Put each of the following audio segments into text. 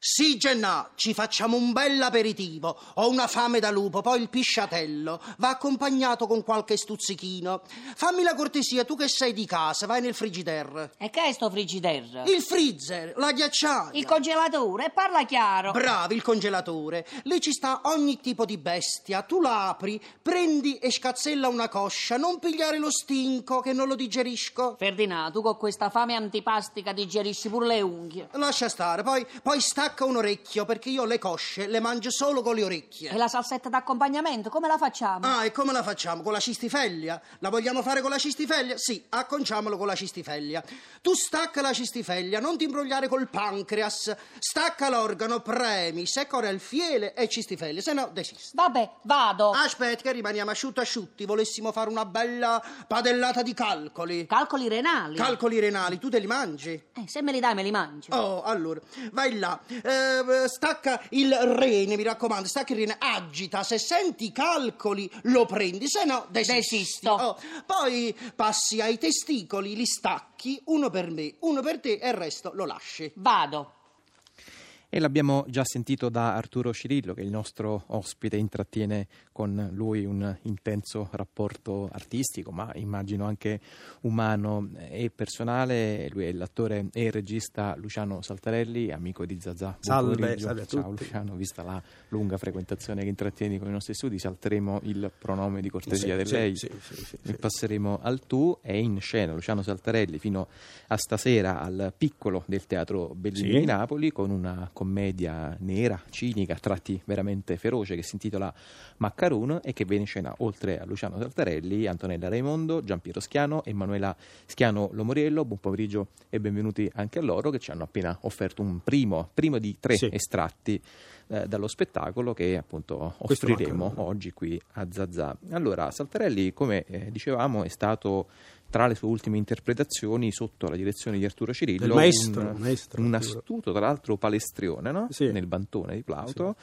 Sì, Gennà, ci facciamo un bel aperitivo. Ho una fame da lupo, poi il pisciatello. Va accompagnato con qualche stuzzichino. Fammi la cortesia, tu che sei di casa, vai nel frigider. E che è sto frigider? Il freezer, la ghiacciaia. Il congelatore, e parla chiaro. Bravi, il congelatore. Lì ci sta ogni tipo di bestia. Tu la apri, prendi e scazzella una coscia. Non pigliare lo stinco, che non lo digerisco. Ferdinand, tu con questa fame antipastica digerisci pure le unghie. Lascia stare, poi, poi stacca un orecchio, perché io le cosce le mangio solo con le orecchie. E la salsetta d'accompagnamento, come la facciamo? Ah, e come la facciamo? Con la cistifeglia? La vogliamo fare con la cistifeglia? Sì, acconciamolo con la cistifeglia. Tu stacca la cistifeglia, non ti imbrogliare col pancreas. Stacca l'organo, premi, secora il fiele e cistifeglia, se no desiste. Vabbè, vado. Aspetta che rimaniamo asciutto asciutti, volessimo fare una bella padellata di calcoli. Calcoli renali. Calcoli renali, tu te li mangi? eh, se me li dai me li mangio. Oh, allora, vai là, eh, stacca il rene, mi raccomando, stacca il rene, agita, se senti i calcoli lo prendi, se no desisti. Desisto. Oh, poi passi ai testicoli, li stacchi, uno per me, uno per te e il resto lo lasci. Vado. E l'abbiamo già sentito da Arturo Cirillo, che è il nostro ospite, intrattiene con lui un intenso rapporto artistico, ma immagino anche umano e personale. Lui è l'attore e il regista Luciano Saltarelli, amico di Zazà. Salve, salve a Ciao tutti. Luciano, vista la lunga frequentazione che intrattieni con i nostri studi, salteremo il pronome di cortesia Sì, del lei. sì, sì, E passeremo al tu. È in scena Luciano Saltarelli fino a stasera al piccolo del Teatro Bellini di Napoli con una commedia nera, cinica, a tratti veramente feroce che si intitola Maccaruno e che vede in scena oltre a Luciano Saltarelli, Antonella Raimondo, Giampiero Schiano, Emanuela Schiano Lomoriello. Buon pomeriggio e benvenuti anche a loro che ci hanno appena offerto un primo, primo di tre Sì. estratti eh, dallo spettacolo che appunto Questo offriremo oggi qui a Zazà. Allora, Saltarelli, come eh, dicevamo, è stato tra le sue ultime interpretazioni sotto la direzione di Arturo Cirillo Del maestro, un, maestro un astuto, tra l'altro palestrione, no? Sì. nel bantone di Plauto.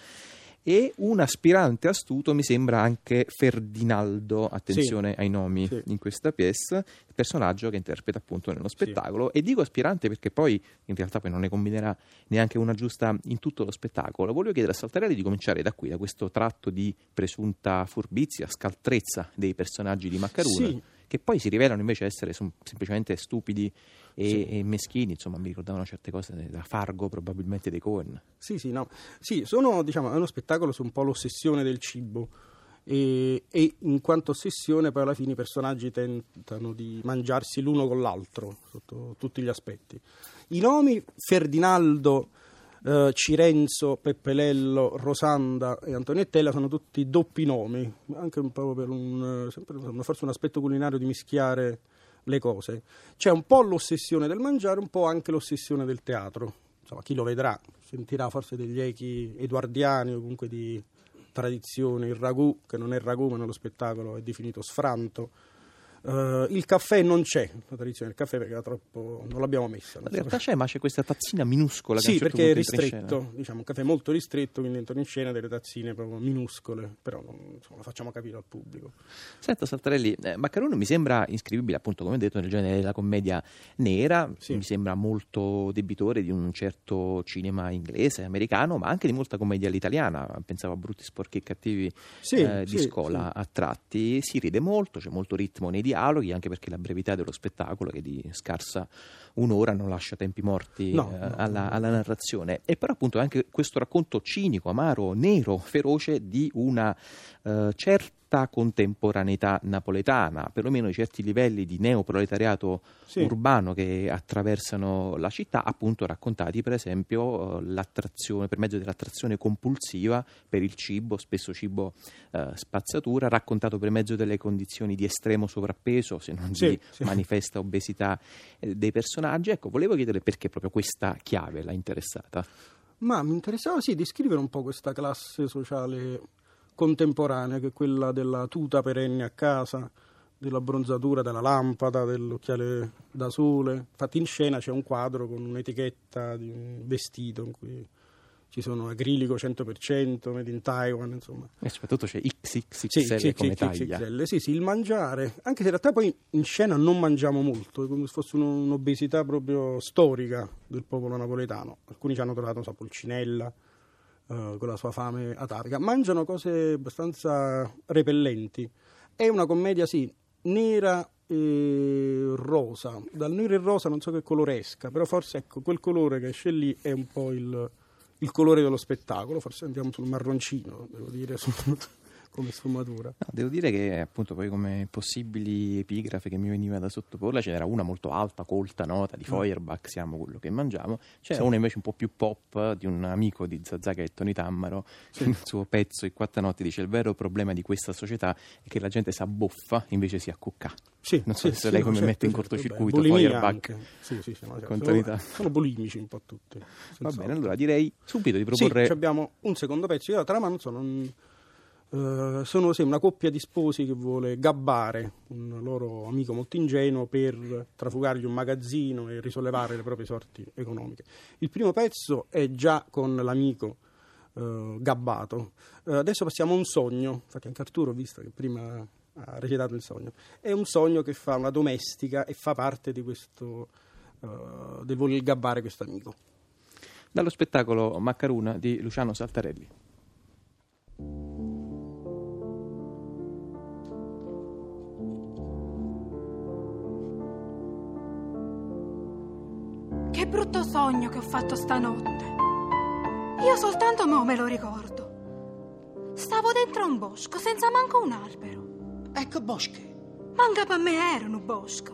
E un aspirante astuto mi sembra anche Ferdinaldo, attenzione ai nomi Sì. in questa pièce, il personaggio che interpreta appunto nello spettacolo. E dico aspirante perché poi in realtà poi non ne combinerà neanche una giusta in tutto lo spettacolo. Voglio chiedere a Saltarelli di cominciare da qui, da questo tratto di presunta furbizia, scaltrezza dei personaggi di Maccarone. Che poi si rivelano invece essere semplicemente stupidi e, Sì. e meschini, insomma, mi ricordavano certe cose da Fargo, probabilmente dei Cohen. Sì, sì, no. Sì, sono, diciamo, è uno spettacolo su un po' l'ossessione del cibo. E, e in quanto ossessione, poi alla fine i personaggi tentano di mangiarsi l'uno con l'altro sotto tutti gli aspetti. I nomi Ferdinaldo, eh, Cirenzo, Peppelello, Rosanda e Antoniettella sono tutti doppi nomi, anche un po' per un, eh, sempre, forse un aspetto culinario di mischiare le cose. C'è un po' l'ossessione del mangiare, un po' anche l'ossessione del teatro. Insomma, chi lo vedrà sentirà forse degli echi edoardiani o comunque di tradizione. Il ragù, che non è ragù ma nello spettacolo è definito sfranto. Eh, il caffè non c'è, la tradizione del caffè perché era troppo, non l'abbiamo messa. non In realtà c'è, ma c'è questa tazzina minuscola sì, certo perché è ristretto, diciamo, un caffè molto ristretto, quindi entrano in scena delle tazzine proprio minuscole, però insomma, lo facciamo capire al pubblico. Senta Saltarelli, eh, Maccarone mi sembra iscrivibile appunto come ho detto nel genere della commedia nera, Sì. mi sembra molto debitore di un certo cinema inglese, americano, ma anche di molta commedia all'italiana, pensavo a Brutti, Sporchi e Cattivi Sì, eh, di sì, scuola a tratti, si ride molto, c'è molto ritmo nei dialoghi, anche perché la brevità dello spettacolo che è di scarsa un'ora non lascia tempi morti No, eh, no, alla, no. alla narrazione. E però appunto anche questo racconto cinico, amaro, nero, feroce di una eh, certa contemporaneità napoletana, perlomeno certi livelli di neoproletariato Sì. urbano che attraversano la città, appunto raccontati per esempio eh, l'attrazione, per mezzo dell'attrazione compulsiva per il cibo, spesso cibo eh, spazzatura, raccontato per mezzo delle condizioni di estremo sovrappeso, se non Sì, di sì. manifesta obesità eh, dei personaggi. Ecco, volevo chiedere perché proprio questa chiave l'ha interessata. Ma mi interessava sì descrivere un po' questa classe sociale contemporanea, che è quella della tuta perenne a casa, della bronzatura, della lampada, dell'occhiale da sole. Infatti in scena c'è un quadro con un'etichetta di un vestito in cui ci sono acrilico 100%, made in Taiwan, insomma. E soprattutto c'è XXXL Sì, sì, come sì, taglia. XXL. Sì, sì, il mangiare, anche se in realtà poi in scena non mangiamo molto, è come se fosse un- un'obesità proprio storica del popolo napoletano. Alcuni ci hanno trovato, non so, Pulcinella, eh, con la sua fame atavica. Mangiano cose abbastanza repellenti. È una commedia, sì, nera e rosa. Dal nero e rosa non so che colore esca, però forse ecco, quel colore che esce lì è un po' il, il colore dello spettacolo. Forse andiamo sul marroncino, devo dire, sul- come sfumatura. No, devo dire che appunto poi come possibili epigrafe che mi veniva da sottoporla ce n'era una molto alta, colta, nota di Feuerbach, siamo quello che mangiamo, c'era una invece un po' più pop di un amico di che è Tony Tammaro, che nel suo pezzo I Quattro Notti dice il vero problema di questa società è che la gente si abboffa invece si accucca. Sì, Non so sì, se sì, lei come certo, mette in cortocircuito vabbè, Feuerbach. Sì, sì, sì, no, certo. Contrarietà. sono, sono bulimici un po' tutti. Va bene, allora direi subito di Sì, proporre abbiamo un secondo pezzo. Io la trama non eh, sono sì, una coppia di sposi che vuole gabbare un loro amico molto ingenuo per trafugargli un magazzino e risollevare le proprie sorti economiche. Il primo pezzo è già con l'amico eh, gabbato. Eh, adesso passiamo a un sogno, infatti anche Arturo ho visto che prima ha recitato il sogno. È un sogno che fa una domestica e fa parte di questo del voler gabbare questo amico. dallo spettacolo Maccaruna di Luciano Saltarelli. Che brutto sogno che ho fatto stanotte. Io soltanto mo me lo ricordo. Stavo dentro un bosco senza manco un albero. Ecco Bosche. Manca per me era un bosco.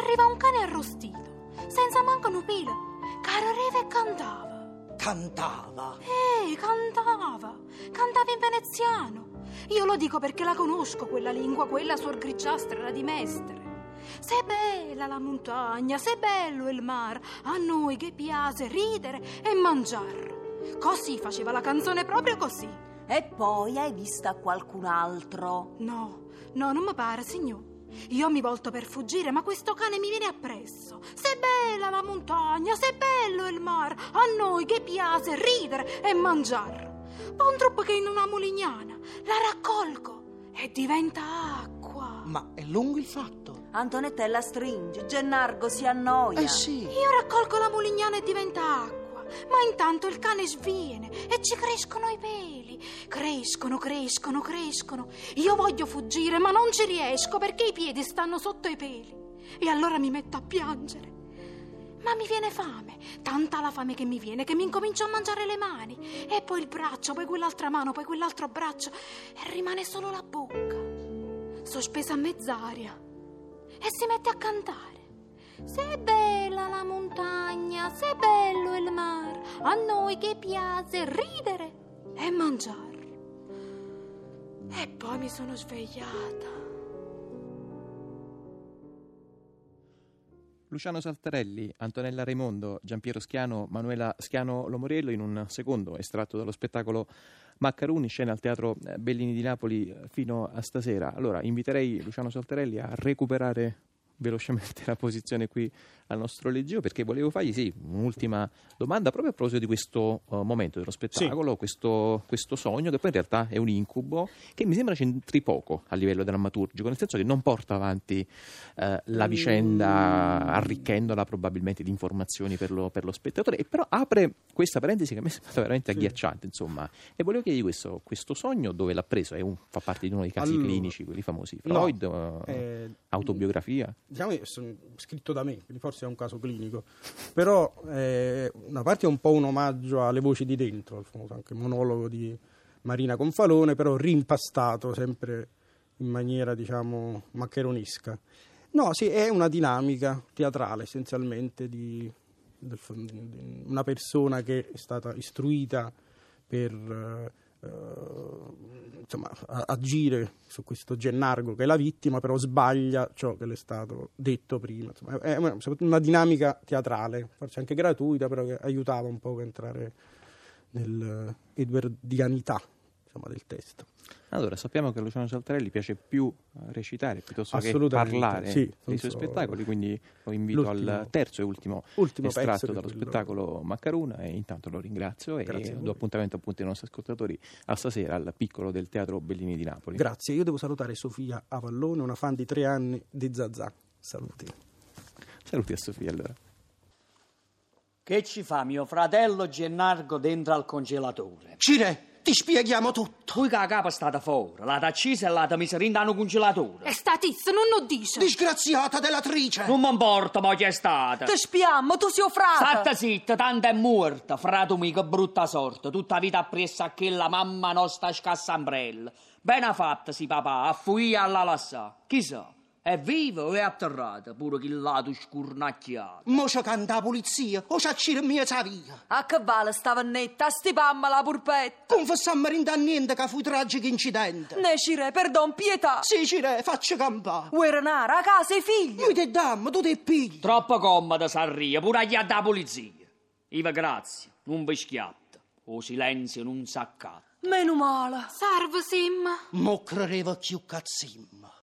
Arriva un cane arrostito, senza manco un pelo, che e cantava. Cantava. Ehi, cantava. Cantava in veneziano. Io lo dico perché la conosco quella lingua, quella suor grigiastra era di mestre. Se bella la montagna, se bello il mar, a noi che piace ridere e mangiare. Così faceva la canzone proprio così. E poi hai vista qualcun altro? No, no, non mi pare, signor. Io mi volto per fuggire, ma questo cane mi viene appresso. Se bella la montagna, se bello il mar, a noi che piace ridere e mangiare. Poi un troppo che in una mulignana la raccolgo e diventa acqua. Ma è lungo il fatto. Antonetta la stringe, Gennargo si annoia. Eh sì. Io raccolgo la mulignana e diventa acqua, ma intanto il cane sviene e ci crescono i peli. Crescono, crescono, crescono. Io voglio fuggire, ma non ci riesco perché i piedi stanno sotto i peli. E allora mi metto a piangere. Ma mi viene fame, tanta la fame che mi viene che mi incomincio a mangiare le mani. E poi il braccio, poi quell'altra mano, poi quell'altro braccio. E rimane solo la bocca, sospesa a mezz'aria. E si mette a cantare. Se è bella la montagna, se è bello il mar, a noi che piace ridere e mangiare. E poi mi sono svegliata. Luciano Saltarelli, Antonella Raimondo, Giampiero Schiano, Manuela Schiano Lomoriello in un secondo estratto dallo spettacolo Maccaruni, scena al Teatro eh, Bellini di Napoli eh, fino a stasera. Allora, inviterei Luciano Saltarelli a recuperare velocemente la posizione qui al nostro leggio perché volevo fargli sì, un'ultima domanda proprio a proposito di questo uh, momento dello spettacolo, questo, questo sogno che poi in realtà è un incubo che mi sembra c'entri poco a livello drammaturgico, nel senso che non porta avanti eh, la vicenda arricchendola probabilmente di informazioni per lo, per lo spettatore e però apre questa parentesi che a me è sembrata veramente agghiacciante insomma. E volevo chiedergli questo, questo sogno dove l'ha preso, è un- fa parte di uno dei casi Allora, clinici, quelli famosi, no, Freud, eh, eh, autobiografia diciamo che sono scritto da me, quindi forse è un caso clinico, però eh, una parte è un po' un omaggio alle voci di dentro, il famoso anche monologo di Marina Confalone, però rimpastato sempre in maniera, diciamo, maccheronesca. No, sì, è una dinamica teatrale essenzialmente di, di una persona che è stata istruita per eh, eh, insomma, agire su questo Gennargo che è la vittima, però sbaglia ciò che le è stato detto prima. Insomma, è una, una dinamica teatrale, forse anche gratuita, però che aiutava un po' a entrare nell'edwardianità insomma, del testo. Allora, sappiamo che a Luciano Saltarelli piace più eh, recitare piuttosto che parlare sì, dei suoi so- spettacoli, quindi lo invito L'ultimo- al terzo e ultimo, ultimo estratto dallo quello- spettacolo Maccaruna e intanto lo ringrazio Grazie e do appuntamento appunto ai nostri ascoltatori a stasera al piccolo del Teatro Bellini di Napoli. Grazie, io devo salutare Sofia Avallone, una fan di tre anni di Zazà. Saluti. Saluti a Sofia allora. Che ci fa mio fratello Gennargo dentro al congelatore? Cire, ti spieghiamo tutto. Poi che la capa è stata fuori, l'ha accesa e l'ha messa in al congelatore. E sta tizia non lo dice. Disgraziata delatrice. Non mi importa, ma chi è stata? Ti spiamo, tu sei un frate. State zitta, tanto è morta, frato mio, che brutta sorte. Tutta la vita appresso a quella mamma nostra scassambrella. Ben fatta, si papà, a fuia alla lassà. Chissà, è vivo o è atterrata, pure che lato scurnacchiato. Mo c'è canta la polizia, o c'è Cire mia via. A che vale stava netta, stipamma la purpetta. Confessiamo rinda niente che fu tragico incidente. Ne cire, perdon, pietà. Sì, Cire, faccia campare. Uerenara, a casa e figli. Noi te dammo, tu te pigli. Troppo comoda s'arria, pure agli da polizia. Iva, grazie, non vi schiatta. O silenzio non s'accata. Meno male. Salve, Sim. Mo credeva più cazzimma.